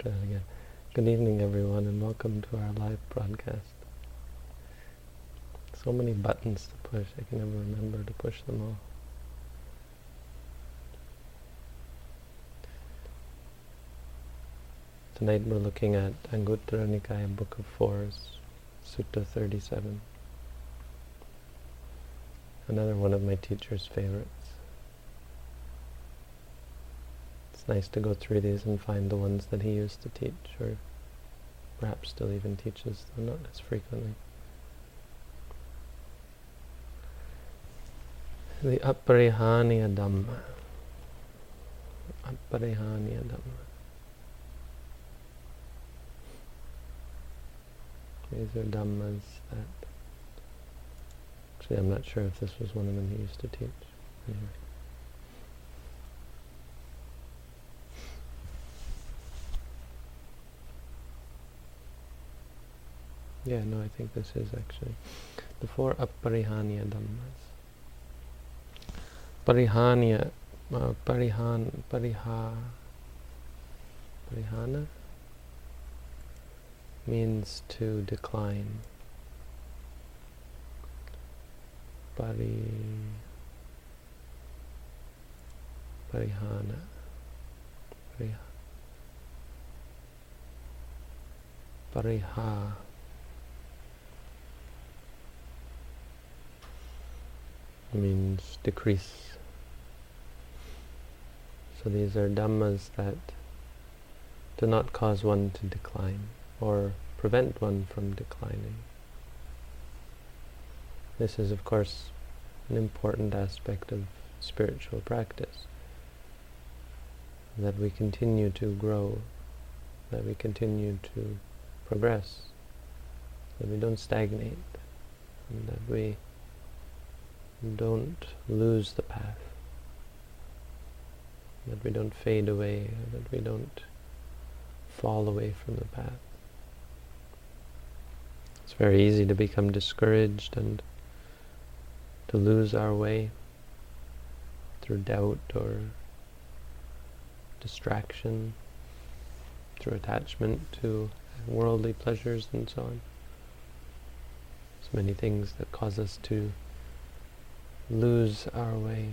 again. Good evening, everyone, and welcome to our live broadcast. So many buttons to push, I can never remember to push them all. Tonight we're looking at Anguttara Nikaya Book of Fours, Sutta 37. Another one of my teacher's favorites. It's nice to go through these and find the ones that he used to teach, or perhaps still even teaches, though not as frequently. The Aparihaniya Dhamma. Aparihaniya Dhamma. These are Dhammas that... Actually, I'm not sure if this was one of them he used to teach. Anyway. Yeah, no, I think this is actually the four aparihaniya dhammas. Parihanya, uh, parihan, pariha, parihana means to decline. Pari, parihana, pariha, pariha. Means decrease. So these are dhammas that do not cause one to decline or prevent one from declining. This is, of course, an important aspect of spiritual practice. That we continue to grow, that we continue to progress, that we don't stagnate, and that we don't lose the path, that we don't fade away, that we don't fall away from the path. It's very easy to become discouraged and to lose our way through doubt or distraction, through attachment to worldly pleasures and so on. There's many things that cause us to lose our way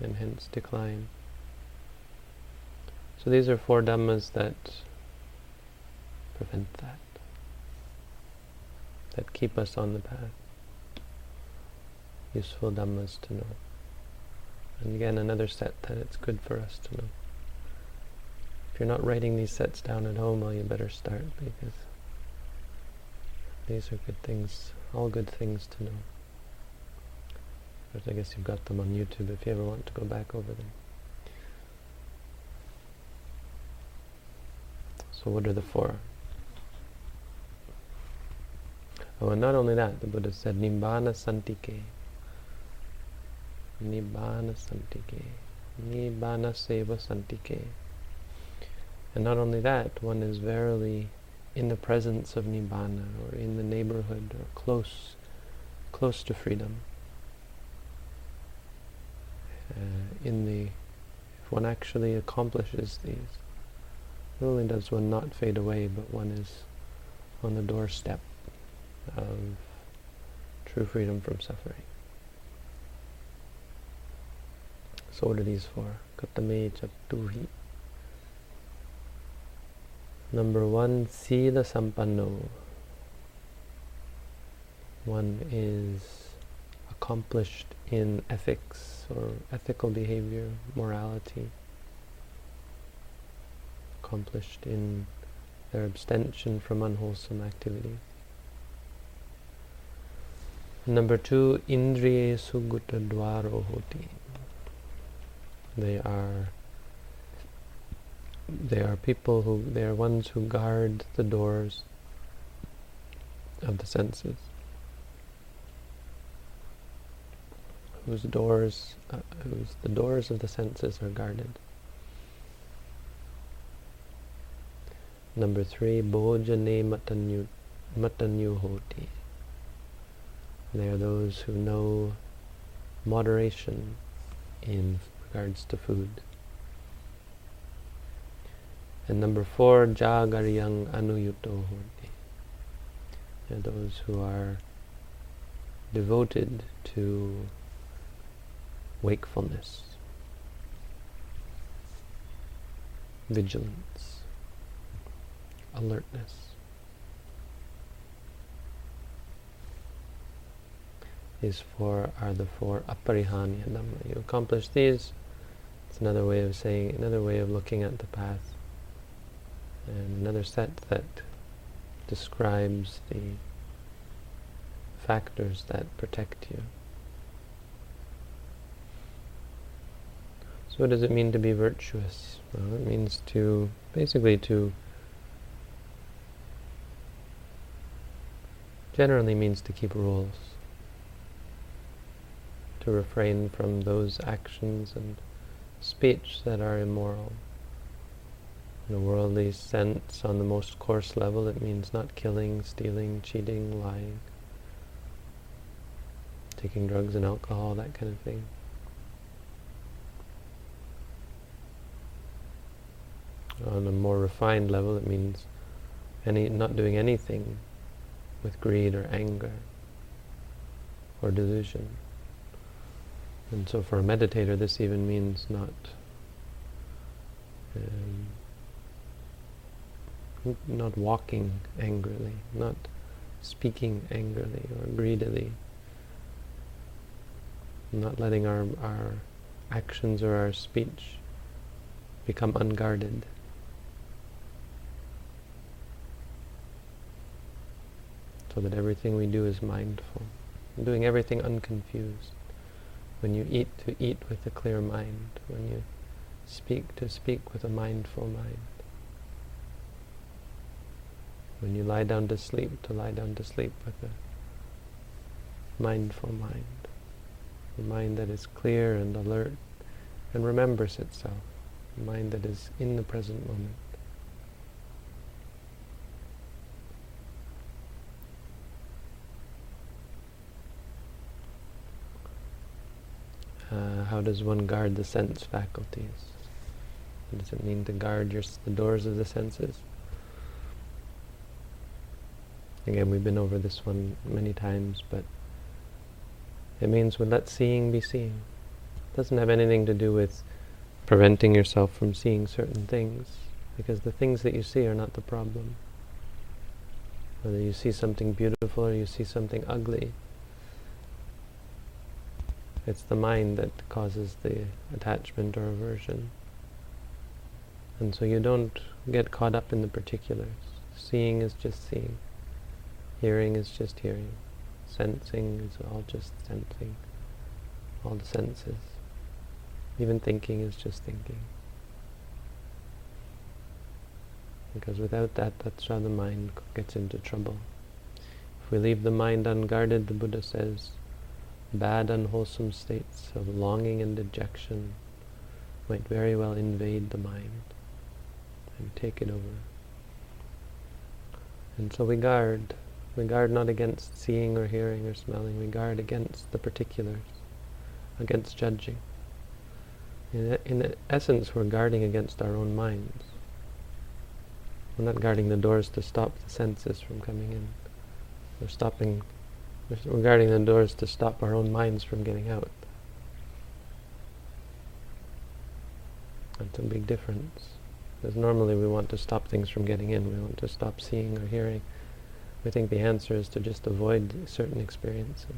and hence decline. So these are four dhammas that prevent that, that keep us on the path. Useful dhammas to know. And again, another set that it's good for us to know. If you're not writing these sets down at home, well, you better start because these are good things, all good things to know. I guess you've got them on YouTube if you ever want to go back over them. So what are the four? Oh, and not only that, the Buddha said, Nibbana Santike. Nibbana Santike. Nibbana Seva Santike. And not only that, one is verily in the presence of Nibbana, or in the neighborhood, or close, close to freedom uh, in the if one actually accomplishes these, not only does one not fade away, but one is on the doorstep of true freedom from suffering. So what are these for? Katame. Number one, Sila Sampanno. One is accomplished in ethics or ethical behavior, morality, accomplished in their abstention from unwholesome activities. Number two, Indriye Sugutta Dwaro Hoti. They are they are people who they are ones who guard the doors of the senses. Whose doors, uh, whose the doors of the senses are guarded. Number three, bojane matanyu, matanyuhoti. They are those who know moderation in regards to food. And number four, Jagariyang Anuyuto are Those who are devoted to wakefulness, vigilance, alertness. These four are the four aparihanya dhamma. You accomplish these, it's another way of saying, another way of looking at the path. And another set that describes the factors that protect you. So what does it mean to be virtuous? Well, it means to, basically to, generally means to keep rules. To refrain from those actions and speech that are immoral. In a worldly sense, on the most coarse level, it means not killing, stealing, cheating, lying, taking drugs and alcohol, that kind of thing. On a more refined level, it means any not doing anything with greed or anger or delusion. And so for a meditator, this even means not um, not walking angrily, not speaking angrily or greedily, not letting our, our actions or our speech become unguarded. So that everything we do is mindful, doing everything unconfused. When you eat, to eat with a clear mind. When you speak, to speak with a mindful mind. When you lie down to sleep, to lie down to sleep with a mindful mind. A mind that is clear and alert and remembers itself. A mind that is in the present moment. Uh, how does one guard the sense faculties? What does it mean to guard your, the doors of the senses? Again, we've been over this one many times, but it means we let seeing be seeing. It doesn't have anything to do with preventing yourself from seeing certain things, because the things that you see are not the problem. Whether you see something beautiful or you see something ugly, it's the mind that causes the attachment or aversion. And so you don't get caught up in the particulars. Seeing is just seeing. Hearing is just hearing. Sensing is all just sensing. All the senses. Even thinking is just thinking. Because without that, that's how the mind gets into trouble. If we leave the mind unguarded, the Buddha says, bad unwholesome states of longing and dejection might very well invade the mind and take it over. And so we guard we guard not against seeing or hearing or smelling. We guard against the particulars, against judging. In, in essence, we're guarding against our own minds. We're not guarding the doors to stop the senses from coming in. We're stopping, we're guarding the doors to stop our own minds from getting out. That's a big difference. Because normally we want to stop things from getting in. We want to stop seeing or hearing. We think the answer is to just avoid certain experiences.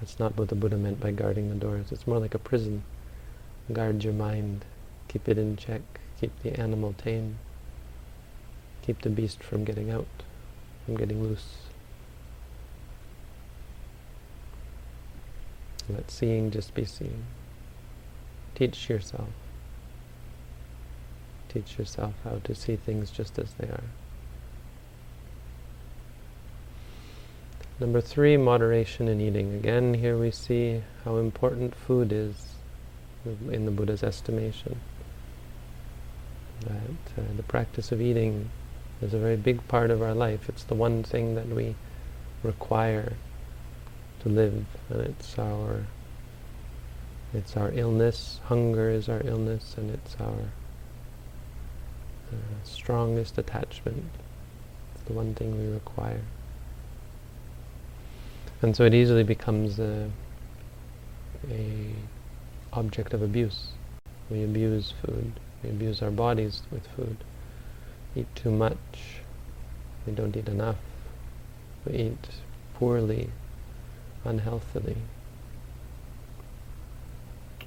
That's not what the Buddha meant by guarding the doors. It's more like a prison. Guard your mind. Keep it in check. Keep the animal tame. Keep the beast from getting out, from getting loose. Let seeing just be seeing. Teach yourself. Teach yourself how to see things just as they are. Number three, moderation in eating. Again, here we see how important food is in the Buddha's estimation. That uh, the practice of eating is a very big part of our life. It's the one thing that we require to live, and it's our it's our illness. Hunger is our illness, and it's our the strongest attachment. It's the one thing we require. And so it easily becomes a, a object of abuse. We abuse food. We abuse our bodies with food. Eat too much. We don't eat enough. We eat poorly, unhealthily.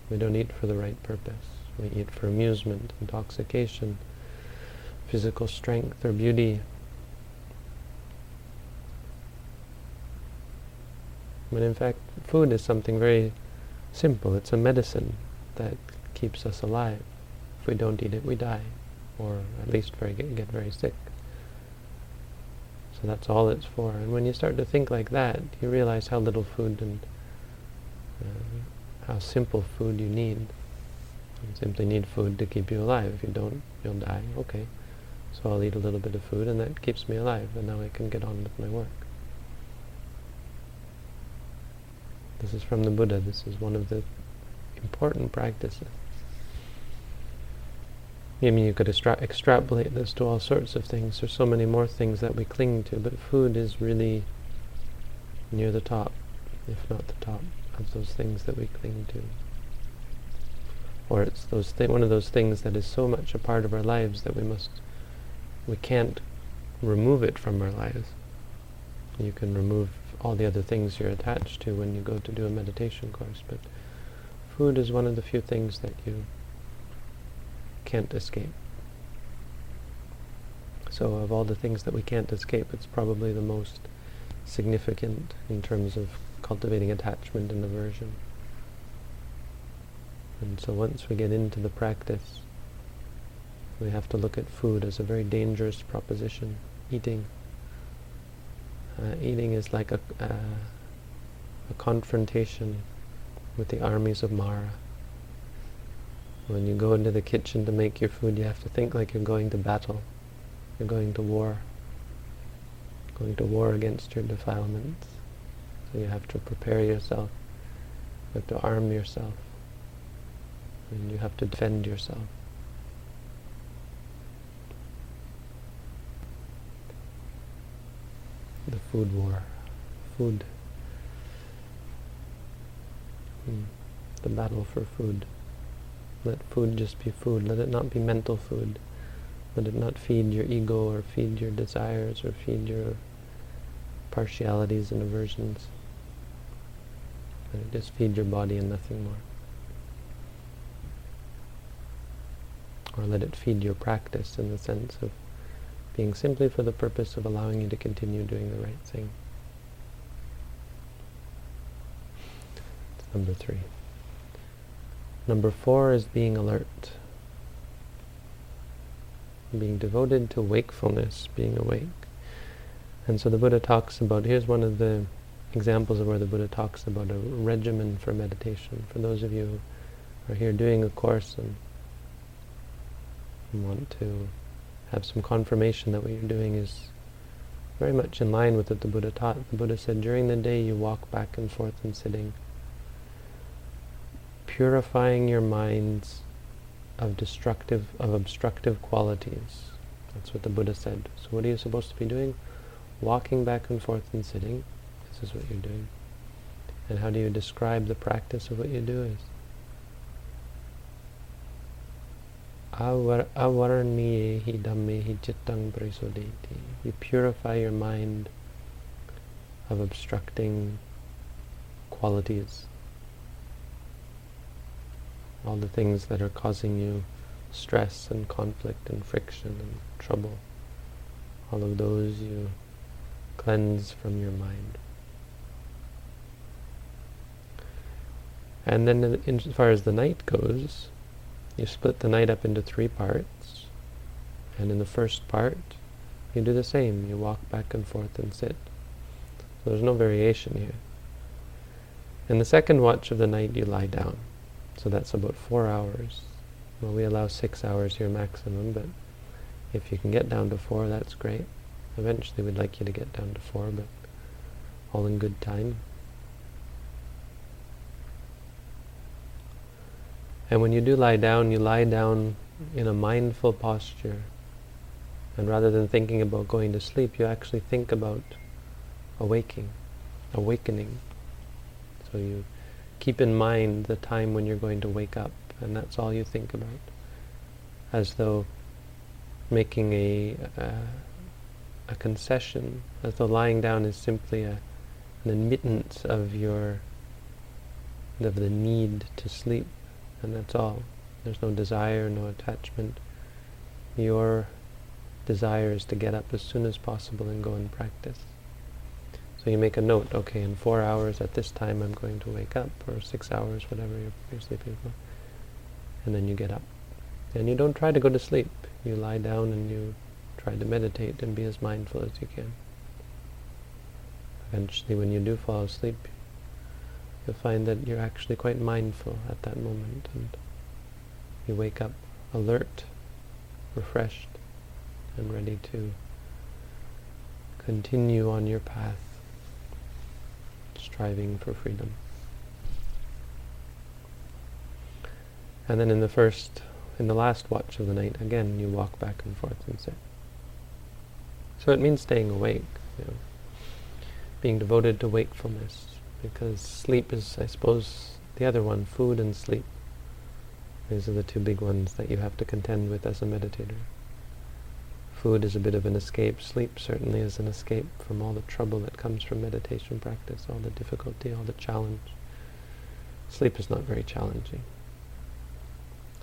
We don't eat for the right purpose. We eat for amusement, intoxication, physical strength or beauty. But in fact, food is something very simple. It's a medicine that keeps us alive. If we don't eat it, we die, or at least very, get very sick. So that's all it's for. And when you start to think like that, you realize how little food and uh, how simple food you need. You simply need food to keep you alive. If you don't, you'll die. Okay. So I'll eat a little bit of food and that keeps me alive and now I can get on with my work. This is from the Buddha. This is one of the important practices. I mean, you could extra extrapolate this to all sorts of things. There's so many more things that we cling to, but food is really near the top, if not the top, of those things that we cling to. Or it's those one of those things that is so much a part of our lives that we must, we can't remove it from our lives. You can remove all the other things you're attached to when you go to do a meditation course, but food is one of the few things that you can't escape. So of all the things that we can't escape, it's probably the most significant in terms of cultivating attachment and aversion. And so once we get into the practice, we have to look at food as a very dangerous proposition. Eating. Uh, eating is like a, uh, a confrontation with the armies of Mara. When you go into the kitchen to make your food, you have to think like you're going to battle. You're going to war. Going to war against your defilements. So you have to prepare yourself. You have to arm yourself. And you have to defend yourself. The food war. Food. Hmm. The battle for food. Let food just be food. Let it not be mental food. Let it not feed your ego or feed your desires or feed your partialities and aversions. Let it just feed your body and nothing more. Or let it feed your practice in the sense of being simply for the purpose of allowing you to continue doing the right thing. Number three. Number four is being alert. Being devoted to wakefulness, being awake. And so the Buddha talks about, here's one of the examples of where the Buddha talks about a regimen for meditation. For those of you who are here doing a course and want to have some confirmation that what you're doing is very much in line with what the Buddha taught. The Buddha said, during the day you walk back and forth in sitting purifying your minds of destructive, of obstructive qualities. That's what the Buddha said. So what are you supposed to be doing? Walking back and forth and sitting. This is what you're doing. And how do you describe the practice of what you do is? You purify your mind of obstructing qualities all the things that are causing you stress and conflict and friction and trouble. All of those you cleanse from your mind. And then in, as far as the night goes, you split the night up into three parts. And in the first part, you do the same. You walk back and forth and sit. So there's no variation here. In the second watch of the night, you lie down. So that's about four hours. Well, we allow six hours here maximum, but if you can get down to four, that's great. Eventually we'd like you to get down to four, but all in good time. And when you do lie down, you lie down in a mindful posture, And rather than thinking about going to sleep, you actually think about awaking, awakening. So you keep in mind the time when you're going to wake up, and that's all you think about. As though making a, a, a concession, as though lying down is simply a, an admittance of your of the need to sleep, and that's all. There's no desire, no attachment. Your desire is to get up as soon as possible and go and practice. So you make a note, okay, in four hours at this time I'm going to wake up, or six hours, whatever you're, you're sleeping for. And then you get up. And you don't try to go to sleep. You lie down and you try to meditate and be as mindful as you can. Eventually when you do fall asleep, you'll find that you're actually quite mindful at that moment and you wake up alert, refreshed, and ready to continue on your path, striving for freedom. And then in the first, in the last watch of the night, again you walk back and forth and sit. So it means staying awake, you know, being devoted to wakefulness, because sleep is, I suppose, the other one, food and sleep. These are the two big ones that you have to contend with as a meditator. Food is a bit of an escape. Sleep certainly is an escape from all the trouble that comes from meditation practice, all the difficulty, all the challenge. Sleep is not very challenging.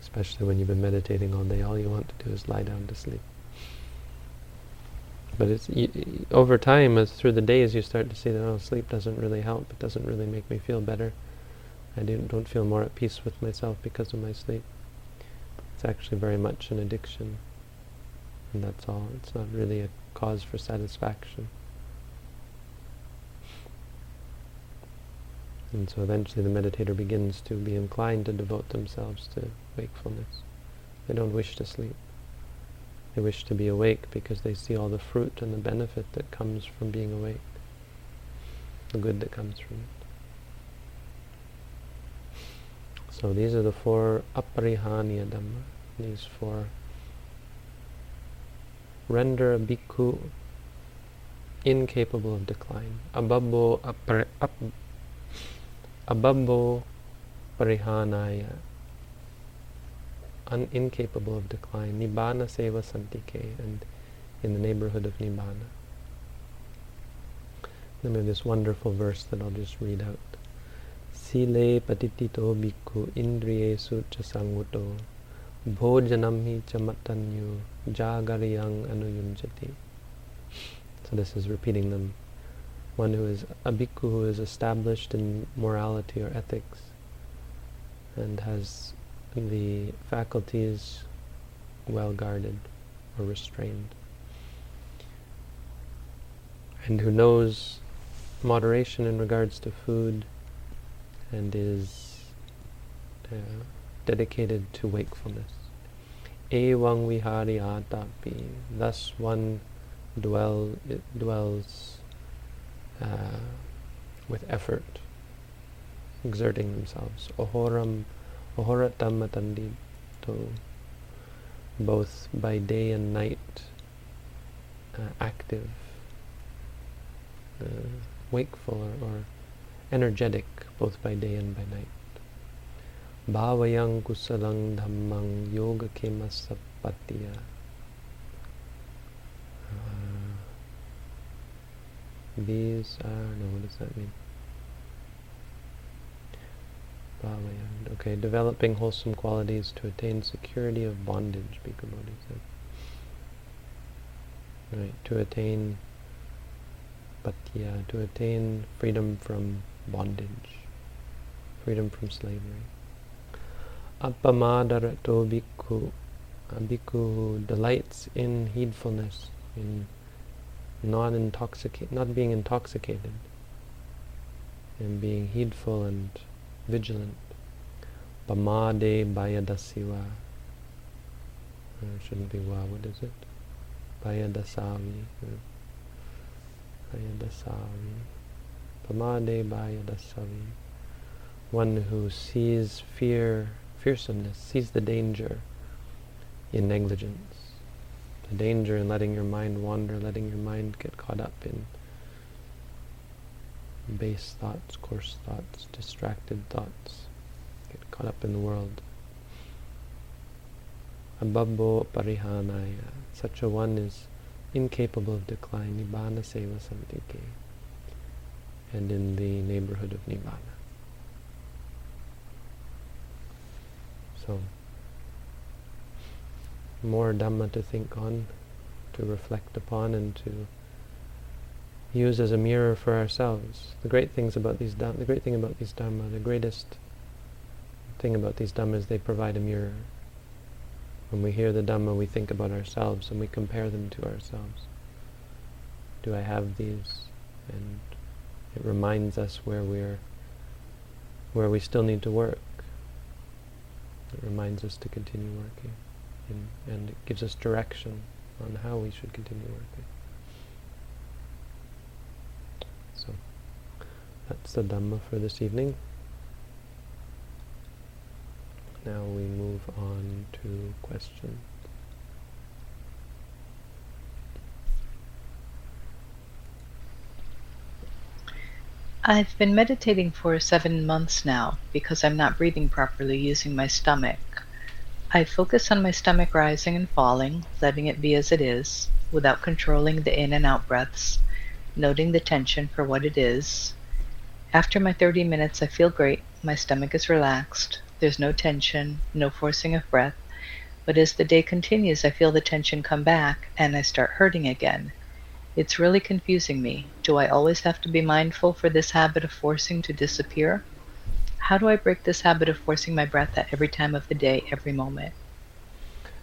Especially when you've been meditating all day, all you want to do is lie down to sleep. But it's over time, as through the days, you start to see that oh, sleep doesn't really help. It doesn't really make me feel better. I don't feel more at peace with myself because of my sleep. It's actually very much an addiction and that's all. It's not really a cause for satisfaction. And so eventually the meditator begins to be inclined to devote themselves to wakefulness. They don't wish to sleep. They wish to be awake because they see all the fruit and the benefit that comes from being awake, the good that comes from it. So these are the four aparihaniya dhamma, these four render a bhikkhu incapable of decline. Ababbo, apare, ab, ababbo parihanaya, un, incapable of decline. Nibbana seva santike, and in the neighborhood of Nibbana. Then we have this wonderful verse that I'll just read out. Sile patitito bhikkhu indriyesu sanguto bhojanam hi chamatanyu Jagariyang anuyunjati. So this is repeating them. One who is a bhikkhu who is established in morality or ethics and has the faculties well guarded or restrained. And who knows moderation in regards to food and is uh, dedicated to wakefulness. Evang vihari atapi. Thus one dwell, dwells uh, with effort, exerting themselves. Ohoram, ohoratam matandito. Both by day and night, uh, active, uh, wakeful or, or energetic, both by day and by night. Bhavayang kusalang dhammang yoga kemasapatiya. Uh, these are, no, what does that mean? Bhavayang, okay, developing wholesome qualities to attain security of bondage, Bhikkhu said. Right, to attain patya, to attain freedom from bondage, freedom from slavery. Apamadarato bhikkhu, a bhikkhu who delights in heedfulness, in not intoxicate, not being intoxicated, and being heedful and vigilant. Pamade bayadasiva. Uh, it shouldn't be wa, what is it? Bayadasavi. Bayadasavi. Pamade bayadasavi. One who sees fear fearsomeness, sees the danger in negligence. the danger in letting your mind wander, letting your mind get caught up in base thoughts, coarse thoughts, distracted thoughts, get caught up in the world. Ababbo parihanaya, such a one is incapable of decline, nibbana seva santike, and in the neighborhood of nibbana. So, more Dhamma to think on, to reflect upon, and to use as a mirror for ourselves. The great things about these the great thing about these Dhamma, the greatest thing about these Dhamma is they provide a mirror. When we hear the Dhamma, we think about ourselves and we compare them to ourselves. Do I have these? And it reminds us where we're, where we still need to work. It reminds us to continue working, and, and it gives us direction on how we should continue working. So that's the Dhamma for this evening. Now we move on to questions. I've been meditating for seven months now because I'm not breathing properly using my stomach. I focus on my stomach rising and falling, letting it be as it is, without controlling the in and out breaths, noting the tension for what it is. After my 30 minutes, I feel great. My stomach is relaxed. There's no tension, no forcing of breath. But as the day continues, I feel the tension come back and I start hurting again. It's really confusing me. Do I always have to be mindful for this habit of forcing to disappear? How do I break this habit of forcing my breath at every time of the day, every moment?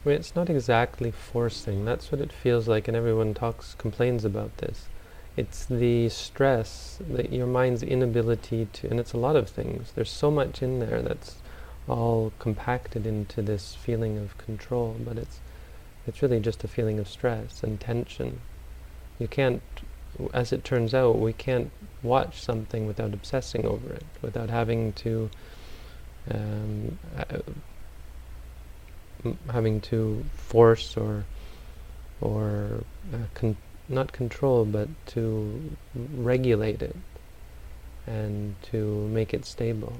Mean, it's not exactly forcing. That's what it feels like, and everyone talks, complains about this. It's the stress, that your mind's inability to, and it's a lot of things. There's so much in there that's all compacted into this feeling of control, but it's it's really just a feeling of stress and tension. You can't, as it turns out, we can't watch something without obsessing over it, without having to um, uh, having to force or or uh, con- not control, but to regulate it and to make it stable.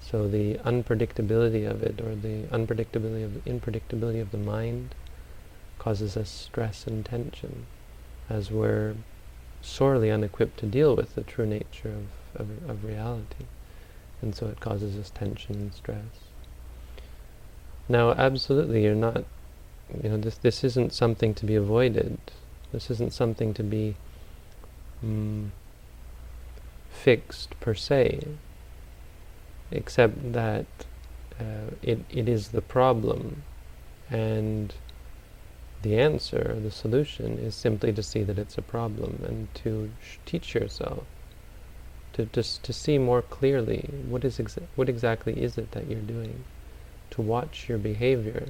So the unpredictability of it, or the unpredictability of the unpredictability of the mind, causes us stress and tension, as we're sorely unequipped to deal with the true nature of, of, of reality, and so it causes us tension and stress. Now, absolutely, you're not. You know, this this isn't something to be avoided. This isn't something to be mm, fixed per se except that uh, it, it is the problem and the answer, the solution, is simply to see that it's a problem and to teach yourself to just to see more clearly what is exa what exactly is it that you're doing, to watch your behavior,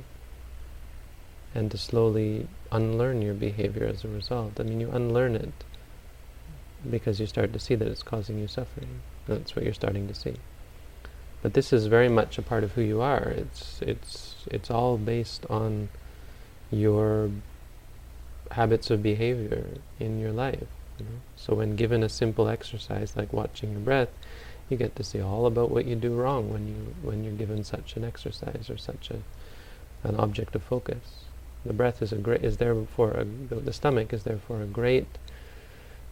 and to slowly unlearn your behavior as a result. I mean, you unlearn it because you start to see that it's causing you suffering. That's what you're starting to see. But this is very much a part of who you are. It's it's it's all based on your habits of behavior in your life. You know? So when given a simple exercise like watching your breath, you get to see all about what you do wrong when you when you're given such an exercise or such a an object of focus. The breath is a great is therefore a, the stomach is therefore a great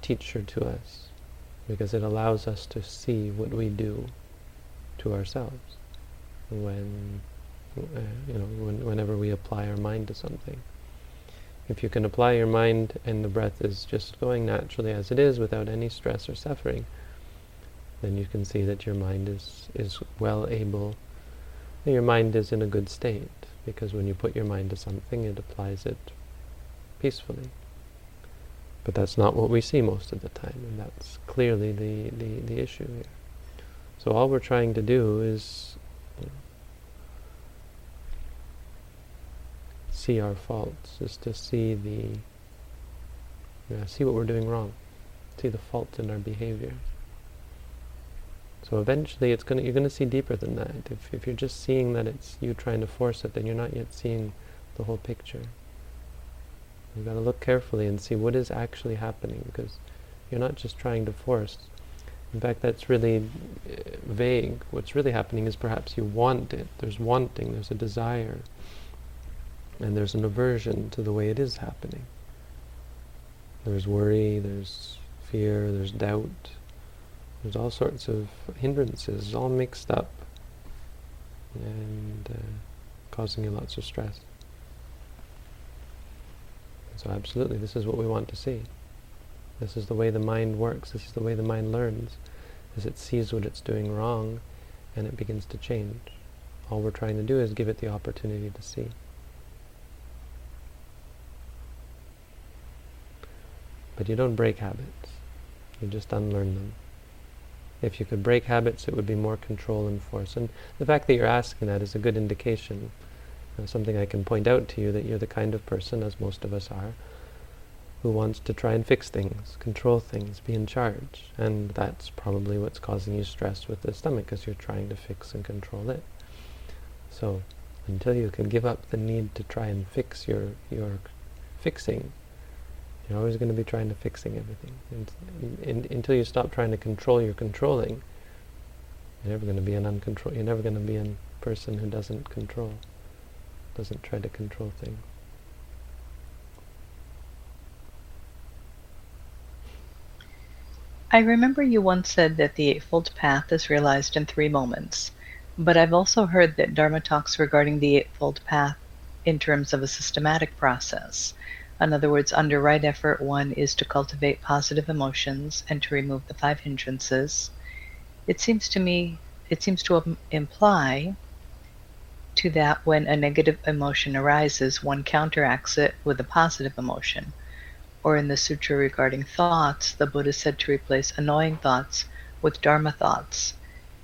teacher to us because it allows us to see what we do to ourselves when uh, you know when, whenever we apply our mind to something. If you can apply your mind and the breath is just going naturally as it is without any stress or suffering, then you can see that your mind is, is well able, your mind is in a good state, because when you put your mind to something, it applies it peacefully. But that's not what we see most of the time, and that's clearly the, the, the issue here. So all we're trying to do is you know, see our faults, is to see the see what we're doing wrong, see the faults in our behavior. So eventually, it's gonna you're gonna see deeper than that. If if you're just seeing that it's you trying to force it, then you're not yet seeing the whole picture. You've got to look carefully and see what is actually happening because you're not just trying to force. In fact, that's really uh, vague. What's really happening is perhaps you want it. There's wanting, there's a desire, and there's an aversion to the way it is happening. There's worry, there's fear, there's doubt, there's all sorts of hindrances all mixed up and uh, causing you lots of stress. So absolutely, this is what we want to see. This is the way the mind works. This is the way the mind learns. As it sees what it's doing wrong, and it begins to change. All we're trying to do is give it the opportunity to see. But you don't break habits. You just unlearn them. If you could break habits, it would be more control and force. And the fact that you're asking that is a good indication uh, something I can point out to you that you're the kind of person, as most of us are, who wants to try and fix things, control things, be in charge. And that's probably what's causing you stress with the stomach, because you're trying to fix and control it. So until you can give up the need to try and fix your, your fixing, you're always going to be trying to fixing everything. And, and, until you stop trying to control your controlling, you're never going to be an uncontrol. You're never going to be a person who doesn't control doesn't try to control things. I remember you once said that the Eightfold Path is realized in three moments, but I've also heard that Dharma talks regarding the Eightfold Path in terms of a systematic process. In other words, under right effort, one is to cultivate positive emotions and to remove the five hindrances. It seems to me, it seems to imply to that when a negative emotion arises, one counteracts it with a positive emotion. Or in the sutra regarding thoughts, the Buddha said to replace annoying thoughts with Dharma thoughts.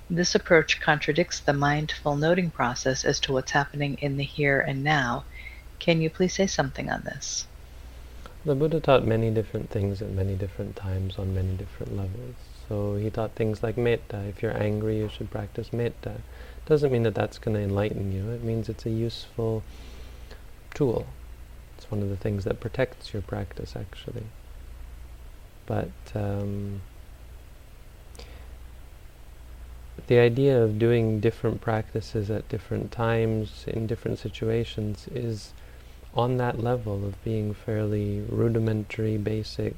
This approach contradicts the mindful noting process as to what's happening in the here and now. Can you please say something on this? The Buddha taught many different things at many different times on many different levels. So he taught things like metta. If you're angry, you should practice metta. Doesn't mean that that's going to enlighten you. It means it's a useful tool. It's one of the things that protects your practice, actually. But um, the idea of doing different practices at different times in different situations is on that level of being fairly rudimentary, basic,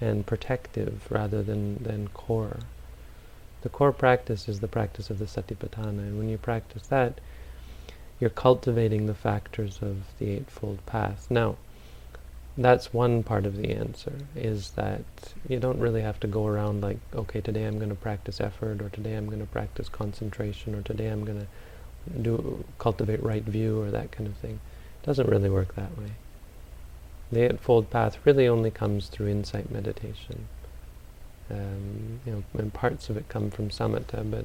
and protective rather than, than core. The core practice is the practice of the Satipatthana, and when you practice that, you're cultivating the factors of the Eightfold Path. Now, that's one part of the answer, is that you don't really have to go around like, okay, today I'm going to practice effort, or today I'm going to practice concentration, or today I'm going to do cultivate right view, or that kind of thing. Doesn't really work that way. The Eightfold Path really only comes through insight meditation. Um, you know, and parts of it come from samatha, but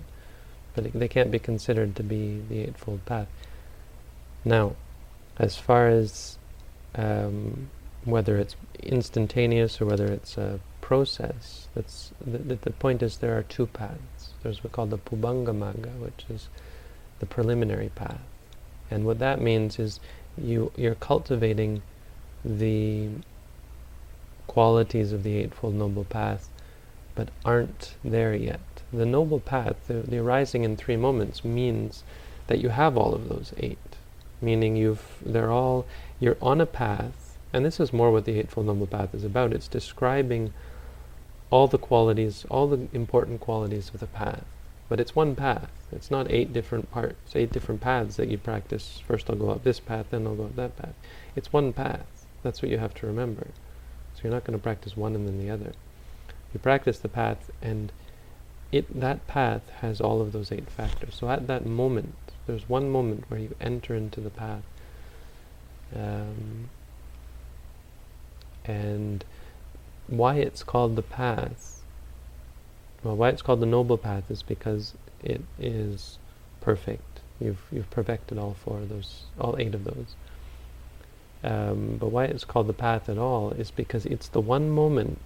but it, they can't be considered to be the Eightfold Path. Now, as far as um, whether it's instantaneous or whether it's a process, that's the, the, point is there are two paths. There's what's called the Pubbanga Magga, which is the preliminary path, and what that means is you you're cultivating the qualities of the Eightfold Noble Path but aren't there yet. The noble path, the, the arising in three moments, means that you have all of those eight, meaning you've they're all you're on a path, and this is more what the Eightfold Noble Path is about. It's describing all the qualities, all the important qualities of the path. But it's one path. It's not eight different parts, eight different paths that you practice. First I'll go up this path, then I'll go up that path. It's one path. That's what you have to remember. So you're not going to practice one and then the other. You practice the path, and it that path has all of those eight factors. So at that moment, there's one moment where you enter into the path, um, and why it's called the path. Well, why it's called the noble path is because it is perfect. You've you've perfected all four of those, all eight of those. Um, but why it's called the path at all is because it's the one moment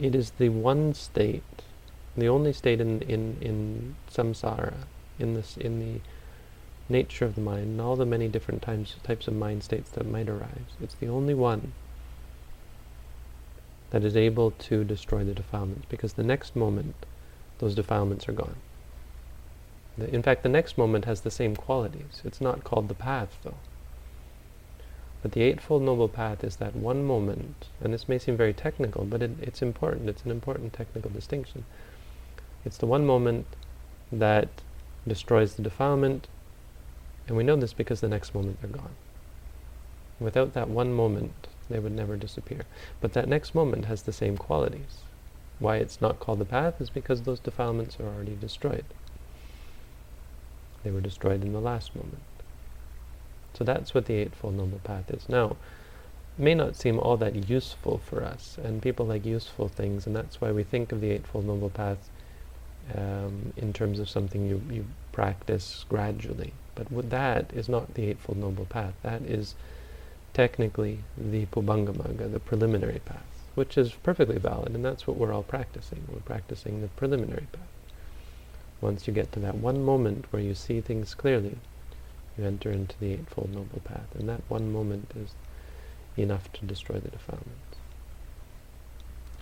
it is the one state, the only state in, in, in samsara, in, this, in the nature of the mind and all the many different times, types of mind states that might arise. It's the only one that is able to destroy the defilements because the next moment those defilements are gone. The, in fact, the next moment has the same qualities. It's not called the path, though. But the Eightfold Noble Path is that one moment, and this may seem very technical, but it, it's important. It's an important technical distinction. It's the one moment that destroys the defilement, and we know this because the next moment they're gone. Without that one moment, they would never disappear. But that next moment has the same qualities. Why it's not called the path is because those defilements are already destroyed. They were destroyed in the last moment. So that's what the Eightfold Noble Path is. Now, may not seem all that useful for us, and people like useful things, and that's why we think of the Eightfold Noble Path um, in terms of something you, you practice gradually. But that is not the Eightfold Noble Path. That is technically the Pubbangamagga, the preliminary path, which is perfectly valid, and that's what we're all practicing. We're practicing the preliminary path. Once you get to that one moment where you see things clearly, you enter into the Eightfold Noble Path. And that one moment is enough to destroy the defilements.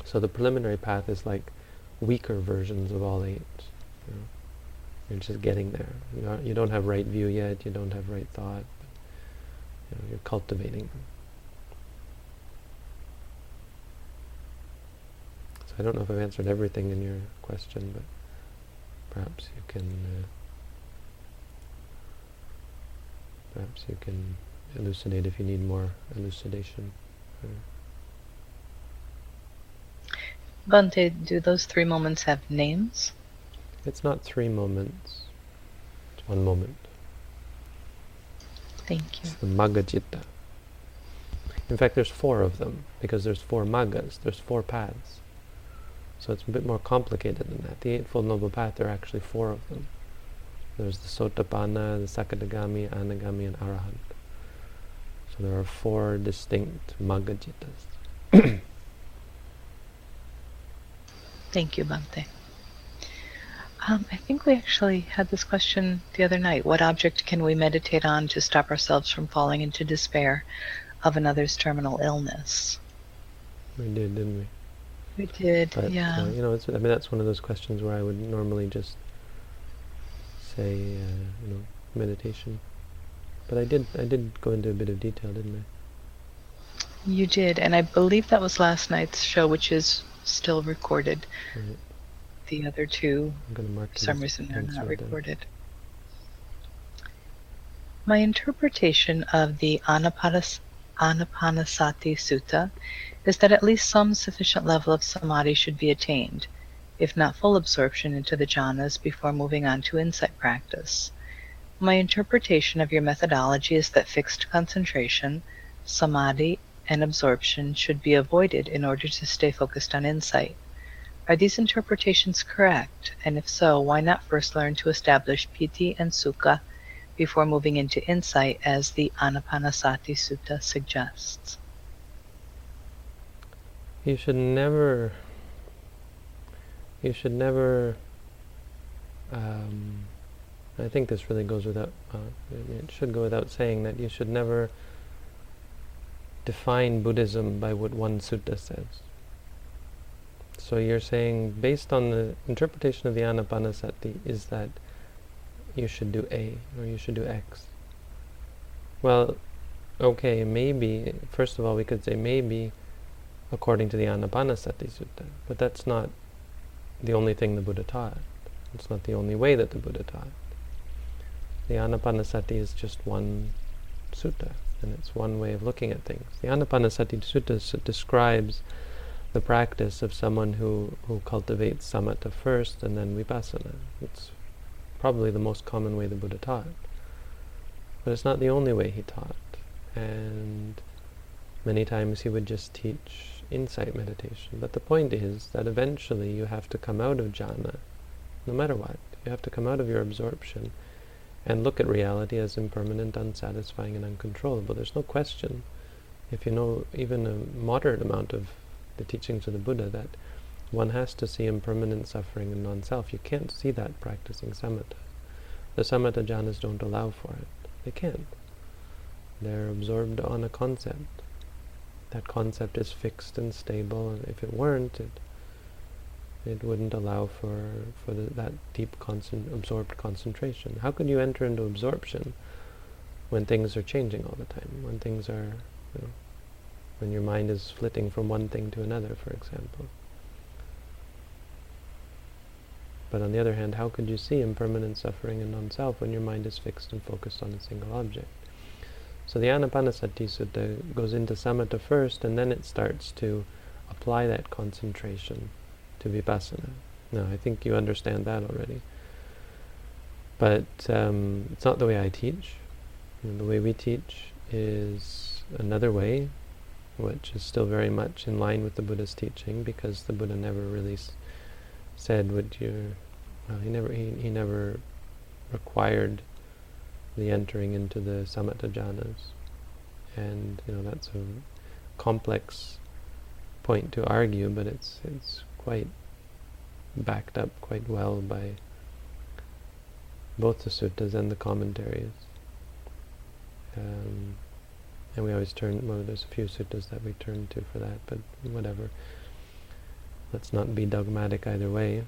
So the preliminary path is like weaker versions of all eight. You? You're just getting there. You, are, you don't have right view yet, you don't have right thought, you know, you're cultivating them. So I don't know if I've answered everything in your question, but perhaps you can uh, perhaps you can elucidate if you need more elucidation. Bhante, do those three moments have names? It's not three moments. It's one moment. Thank you. It's the Magga In fact, there's four of them because there's four Maggas. There's four paths. So it's a bit more complicated than that. The Eightfold Noble Path, there are actually four of them. There's the Sotapanna, the Sakadagami, Anagami, and Arahant. So there are four distinct Maggacittas. Thank you, Bhante. Um, I think we actually had this question the other night. What object can we meditate on to stop ourselves from falling into despair of another's terminal illness? We did, didn't we? We did, but, yeah. Uh, you know, I mean, that's one of those questions where I would normally just say, uh, you know, meditation. But I did, I did go into a bit of detail, didn't I? You did, and I believe that was last night's show, which is still recorded. Right. The other two, for some reason, they're not recorded. My interpretation of the Anapanas Anapanasati Sutta is that at least some sufficient level of samadhi should be attained, if not full absorption into the jhanas before moving on to insight practice. My interpretation of your methodology is that fixed concentration, samadhi, and absorption should be avoided in order to stay focused on insight. Are these interpretations correct? And if so, why not first learn to establish piti and sukha before moving into insight as the Anapanasati Sutta suggests? You should never, you should never, um, I think this really goes without, uh, it should go without saying that you should never define Buddhism by what one sutta says. So you're saying, based on the interpretation of the Anapanasati, is that you should do A or you should do X. Well, okay, maybe, first of all, we could say maybe according to the Anapanasati Sutta. But that's not the only thing the Buddha taught. It's not the only way that the Buddha taught. The Anapanasati is just one sutta, and it's one way of looking at things. The Anapanasati Sutta describes the practice of someone who, who cultivates samatha first and then vipassana. It's probably the most common way the Buddha taught. But it's not the only way he taught. And many times he would just teach insight meditation. But the point is that eventually you have to come out of jhana, no matter what. You have to come out of your absorption and look at reality as impermanent, unsatisfying, and uncontrollable. There's no question, if you know even a moderate amount of the teachings of the Buddha, that one has to see impermanent suffering and non-self. You can't see that practicing samatha. The samatha jhanas don't allow for it. They can't. They're absorbed on a concept. That concept is fixed and stable, and if it weren't, it it wouldn't allow for for the, that deep absorbed concentration. How could you enter into absorption when things are changing all the time? When things are, you know, when your mind is flitting from one thing to another, for example. But on the other hand, how could you see impermanent suffering and non-self when your mind is fixed and focused on a single object? So the Anapanasati Sutta goes into samatha first, and then it starts to apply that concentration to vipassana. Now, I think you understand that already. But um, it's not the way I teach. You know, the way we teach is another way, which is still very much in line with the Buddha's teaching, because the Buddha never really said what you. Well, he never he, he never required the entering into the samatha jhanas, and you know that's a complex point to argue, but it's it's quite backed up quite well by both the suttas and the commentaries. Um, and we always turn, well, there's a few suttas that we turn to for that, but whatever. Let's not be dogmatic either way.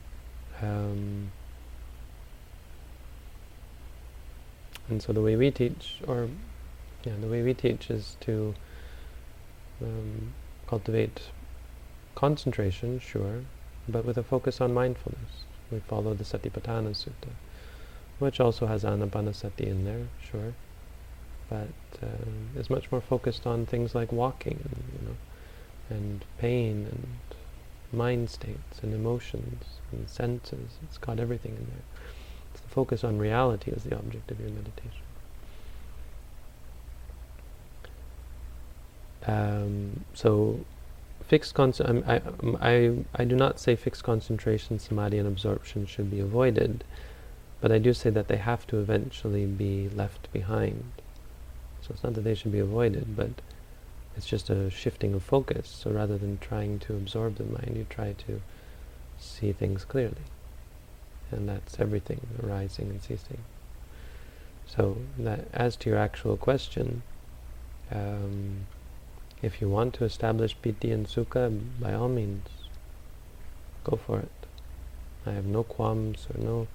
Um, and so the way we teach, or yeah, the way we teach is to um, cultivate concentration, sure, but with a focus on mindfulness. We follow the Satipatthana Sutta, which also has Anapanasati in there, sure but uh, is much more focused on things like walking, and, you know, and pain, and mind states, and emotions, and senses. It's got everything in there. It's the focus on reality as the object of your meditation. Um, so, fixed con- I, I, I do not say fixed concentration, samadhi, and absorption should be avoided, but I do say that they have to eventually be left behind. So it's not that they should be avoided, but it's just a shifting of focus. So rather than trying to absorb the mind, you try to see things clearly. And that's everything, arising and ceasing. So that as to your actual question, um, if you want to establish piti and sukha, by all means, go for it. I have no qualms or no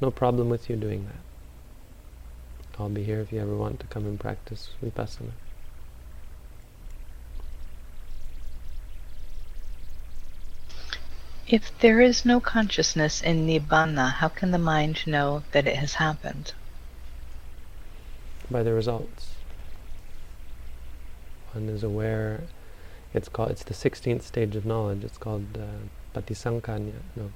no problem with you doing that. I'll be here if you ever want to come and practice vipassana. If there is no consciousness in Nibbana, how can the mind know that it has happened? By the results. One is aware, it's called, it's the 16th stage of knowledge, it's called uh, patisankhanya, no,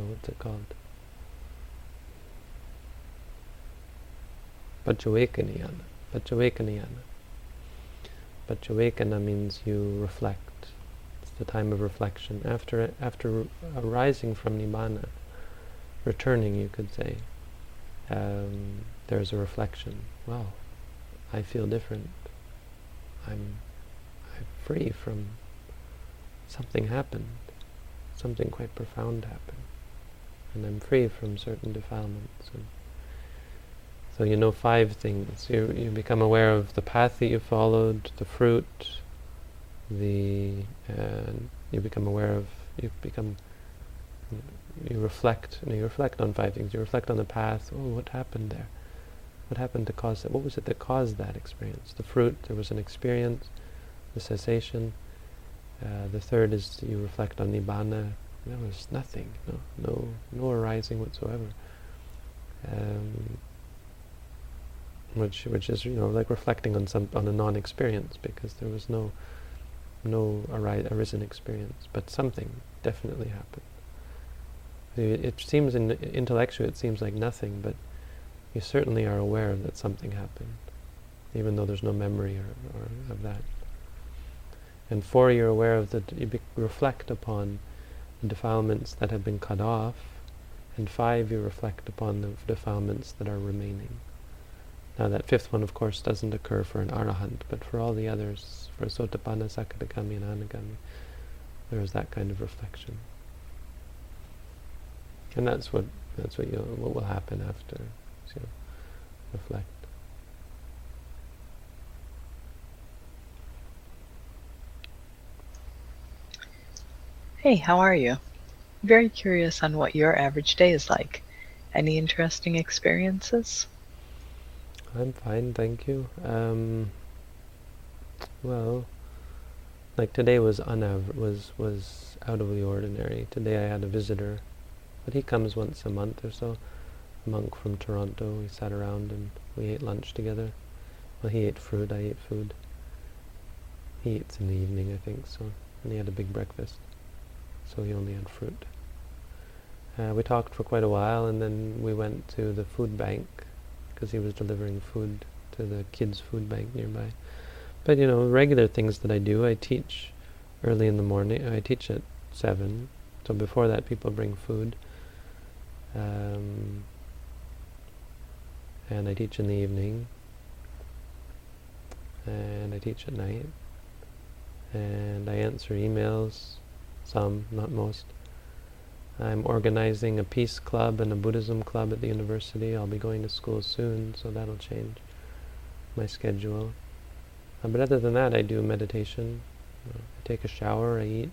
no, what's it called? Paccavekkhana. Paccavekkhana. Paccavekkhana means you reflect. It's the time of reflection. After after arising from nibbana, returning, you could say, um, there's a reflection. Wow, I feel different. I'm, I'm free from something happened. Something quite profound happened and I'm free from certain defilements. And so you know five things. You you become aware of the path that you followed, the fruit, the uh, you become aware of you become you reflect and you reflect on five things. You reflect on the path. Oh, what happened there? What happened to cause that? What was it that caused that experience? The fruit. There was an experience. The cessation. Uh, the third is you reflect on nibbana there was nothing, no, no, no arising whatsoever. Um, which, which is, you know, like reflecting on some on a non-experience because there was no, no ari- arisen experience, but something definitely happened. It, it seems in, intellectually, it seems like nothing, but you certainly are aware that something happened, even though there's no memory or, or of that. And four, you're aware of that. You reflect upon defilements that have been cut off, and five, you reflect upon the defilements that are remaining. Now that fifth one, of course, doesn't occur for an arahant, but for all the others, for sotapanna, sakadagami, and anagami, there is that kind of reflection. And that's what that's what what will happen after you reflect. Hey, how are you? Very curious on what your average day is like. Any interesting experiences? I'm fine, thank you. Um, well, like today was unav- was was out of the ordinary. Today I had a visitor, but he comes once a month or so. A monk from Toronto. We sat around and we ate lunch together. Well, he ate fruit. I ate food. He eats in the evening, I think. So, and he had a big breakfast. So he only had fruit. Uh, we talked for quite a while, and then we went to the food bank because he was delivering food to the kids' food bank nearby. But you know, regular things that I do, I teach early in the morning. I teach at seven, so before that, people bring food. Um, and I teach in the evening, and I teach at night, and I answer emails, some, not most. I'm organizing a peace club and a Buddhism club at the university. I'll be going to school soon, so that'll change my schedule. Uh, but other than that, I do meditation. Uh, I take a shower, I eat.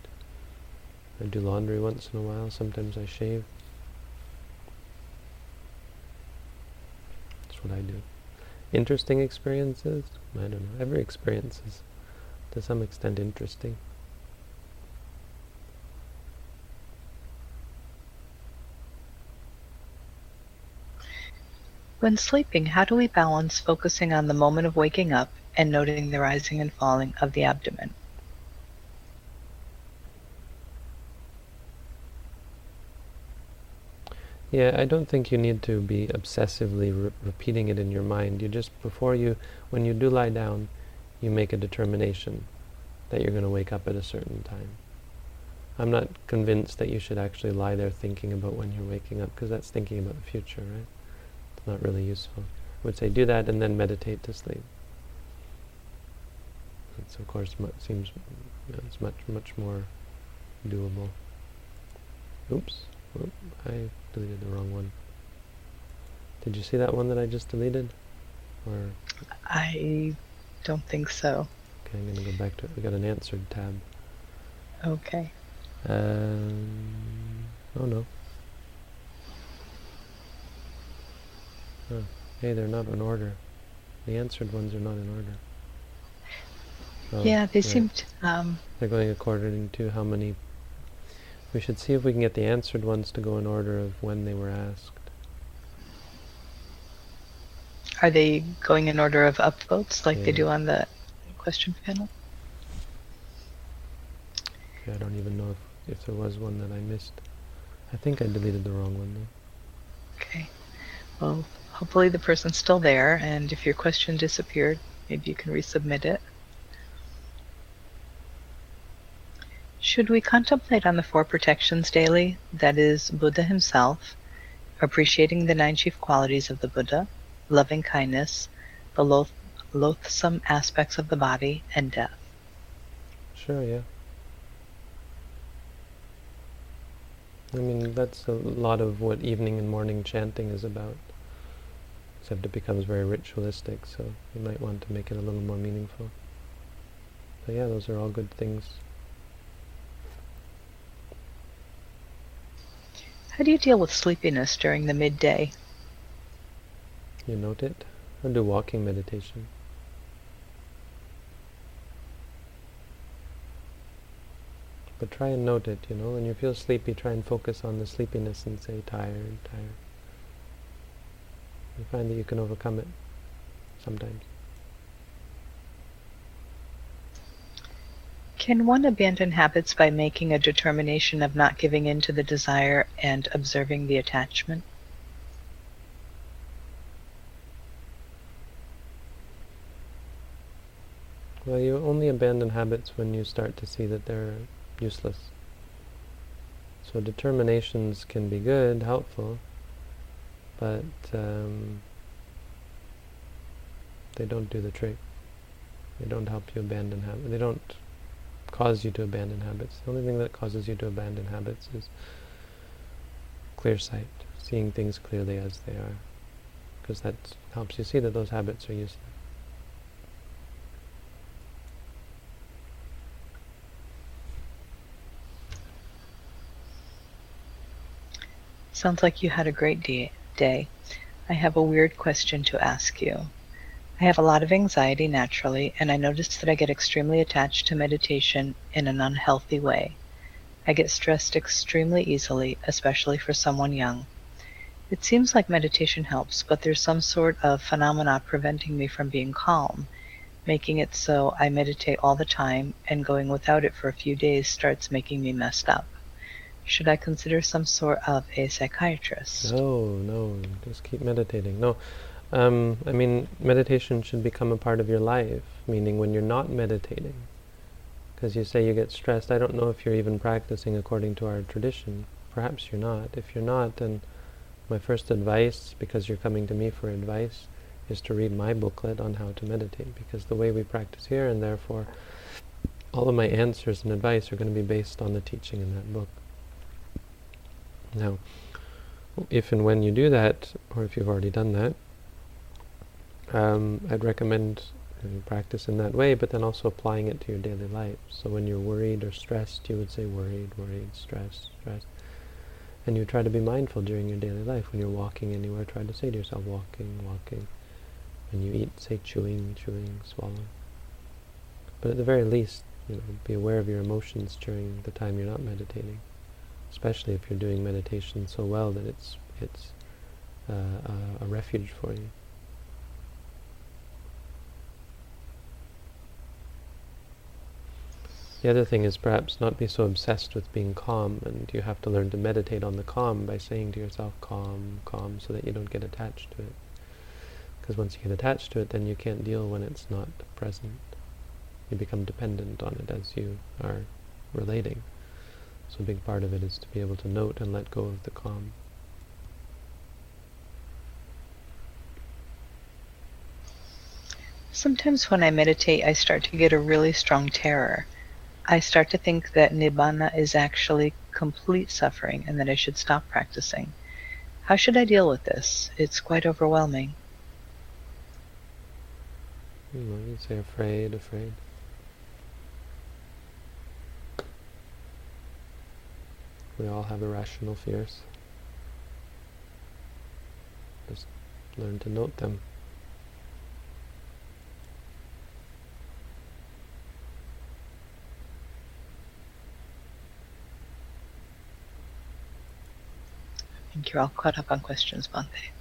I do laundry once in a while. Sometimes I shave. That's what I do. Interesting experiences? I don't know. Every experience is to some extent interesting. When sleeping, how do we balance focusing on the moment of waking up and noting the rising and falling of the abdomen? Yeah, I don't think you need to be obsessively re- repeating it in your mind. You just, before you, when you do lie down, you make a determination that you're going to wake up at a certain time. I'm not convinced that you should actually lie there thinking about when you're waking up, because that's thinking about the future, right? Not really useful. I would say do that and then meditate to sleep. It's of course mu- seems it's much much more doable. Oops, Oop, I deleted the wrong one. Did you see that one that I just deleted? Or I don't think so. okay, I'm gonna go back to it. We got an answered tab. Okay. Um, oh no. Oh, hey, they're not in order. The answered ones are not in order. Oh, yeah, they right. seemed. Um, They're going according to how many. We should see if we can get the answered ones to go in order of when they were asked. are they going in order of upvotes like they do on the question panel? Okay, I don't even know if, if there was one that I missed. I think I deleted the wrong one though. Okay. Well, hopefully the person's still there, and if your question disappeared, maybe you can resubmit it. Should we contemplate on the four protections daily? That is, Buddha himself, appreciating the nine chief qualities of the Buddha, loving kindness, the loath- loathsome aspects of the body, and death. Sure, yeah. I mean, that's a lot of what evening and morning chanting is about. Except it becomes very ritualistic, so you might want to make it a little more meaningful. But yeah, those are all good things. How do you deal with sleepiness during the midday? You note it? Or do walking meditation. But try and note it, you know. When you feel sleepy, try and focus on the sleepiness and say, tired, tired. You find that you can overcome it sometimes. Can one abandon habits by making a determination of not giving in to the desire and observing the attachment? Well, you only abandon habits when you start to see that they're useless. So determinations can be good, helpful, but um, they don't do the trick. They don't help you abandon habits. They don't cause you to abandon habits. The only thing that causes you to abandon habits is clear sight, seeing things clearly as they are, because that helps you see that those habits are useless. Sounds like you had a great day. I have a weird question to ask you. I have a lot of anxiety naturally, and I notice that I get extremely attached to meditation in an unhealthy way. I get stressed extremely easily, especially for someone young. It seems like meditation helps, but there's some sort of phenomena preventing me from being calm, making it so I meditate all the time, and going without it for a few days starts making me messed up. Should I consider some sort of a psychiatrist? No, no, just keep meditating. No, um, I mean, meditation should become a part of your life, meaning when you're not meditating. Because you say you get stressed. I don't know if you're even practicing according to our tradition. Perhaps you're not. If you're not, then my first advice, because you're coming to me for advice, is to read my booklet on how to meditate. Because the way we practice here, and therefore all of my answers and advice are going to be based on the teaching in that book. Now, if and when you do that, or if you've already done that, um, I'd recommend practice in that way, but then also applying it to your daily life. So when you're worried or stressed, you would say worried, worried, stressed, stressed. And you try to be mindful during your daily life. When you're walking anywhere, try to say to yourself, walking, walking. When you eat, say chewing, chewing, swallowing. But at the very least, you know, be aware of your emotions during the time you're not meditating especially if you're doing meditation so well that it's it's uh, a, a refuge for you. The other thing is perhaps not be so obsessed with being calm, and you have to learn to meditate on the calm by saying to yourself, calm, calm, so that you don't get attached to it. Because once you get attached to it, then you can't deal when it's not present. You become dependent on it as you are relating. So a big part of it is to be able to note and let go of the calm. Sometimes when I meditate, I start to get a really strong terror. I start to think that nibbana is actually complete suffering and that I should stop practicing. How should I deal with this? It's quite overwhelming. You know, you say afraid, afraid. We all have irrational fears. Just learn to note them. I think you're all caught up on questions, Bhante.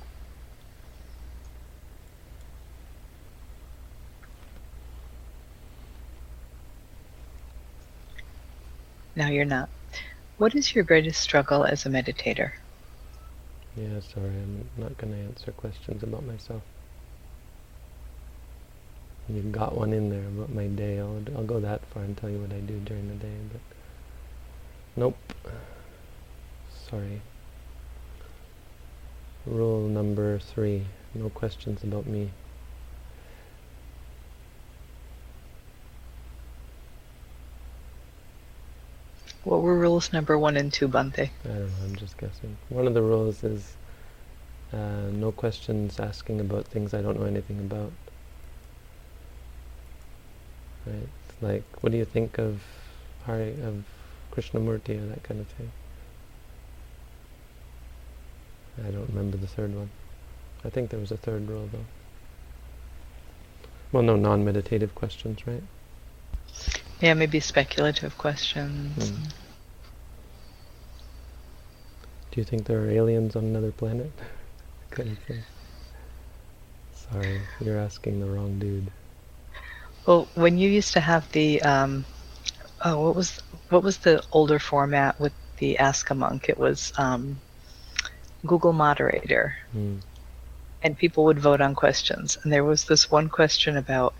Now you're not. What is your greatest struggle as a meditator? Yeah, sorry, I'm not going to answer questions about myself. You got one in there about my day. I'll, I'll go that far and tell you what I do during the day, but nope. Sorry. Rule number three, no questions about me. What were rules number one and two, Bhante? I don't know, I'm just guessing. One of the rules is uh, no questions asking about things I don't know anything about. Right? Like, what do you think of Hari, of Krishnamurti or that kind of thing? I don't remember the third one. I think there was a third rule though. Well, no non-meditative questions, right? Yeah, maybe speculative questions. Hmm. Do you think there are aliens on another planet? kind of Sorry, you're asking the wrong dude. Well, when you used to have the, um, oh, what was what was the older format with the Ask a Monk? It was um, Google Moderator, mm. and people would vote on questions. And there was this one question about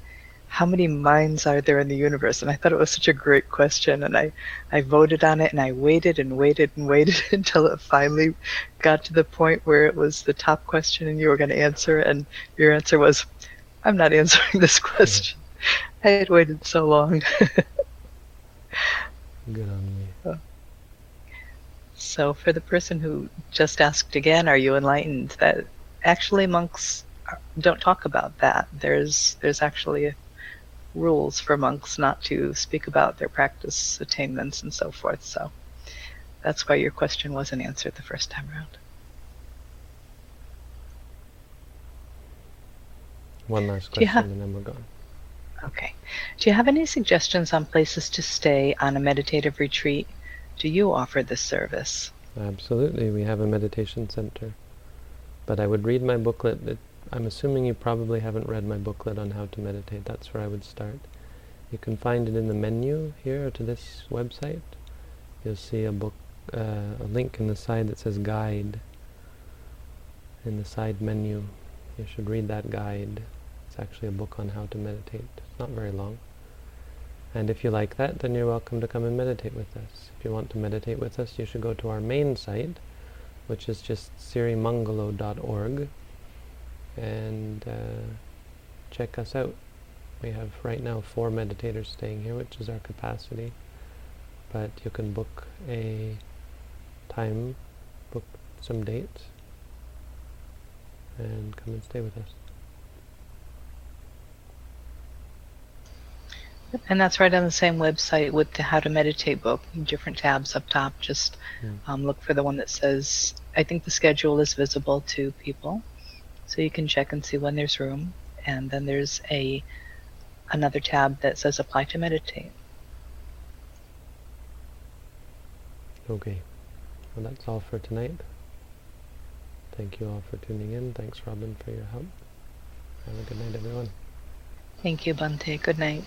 how many minds are there in the universe? And I thought it was such a great question. And I, I voted on it and I waited and waited and waited until it finally got to the point where it was the top question and you were going to answer. And your answer was, I'm not answering this question. I had waited so long. Good on me. So, for the person who just asked again, "Are you enlightened?" That actually monks don't talk about that. There's there's actually rules for monks not to speak about their practice attainments and so forth. So that's why your question wasn't answered the first time around. One last question have, and then we're gone. Okay. Do you have any suggestions on places to stay on a meditative retreat? Do you offer this service? Absolutely. We have a meditation center. But I would read my booklet. It, I'm assuming you probably haven't read my booklet on how to meditate. That's where I would start. You can find it in the menu here to this website. You'll see a book, uh, a link in the side that says guide. In the side menu, you should read that guide. It's actually a book on how to meditate. It's not very long. And if you like that, then you're welcome to come and meditate with us. If you want to meditate with us, you should go to our main site, which is just sirimangalo.org, and uh, check us out. We have right now four meditators staying here, which is our capacity. But you can book a time, book some dates, and come and stay with us. And that's right on the same website with the How to Meditate book. Different tabs up top. Just Mm. um, look for the one that says, I think the schedule is visible to people. So you can check and see when there's room. And then there's a another tab that says Apply to Meditate. Okay. Well, that's all for tonight. Thank you all for tuning in. Thanks, Robin, for your help. Have a good night, everyone. Thank you, Bhante. Good night.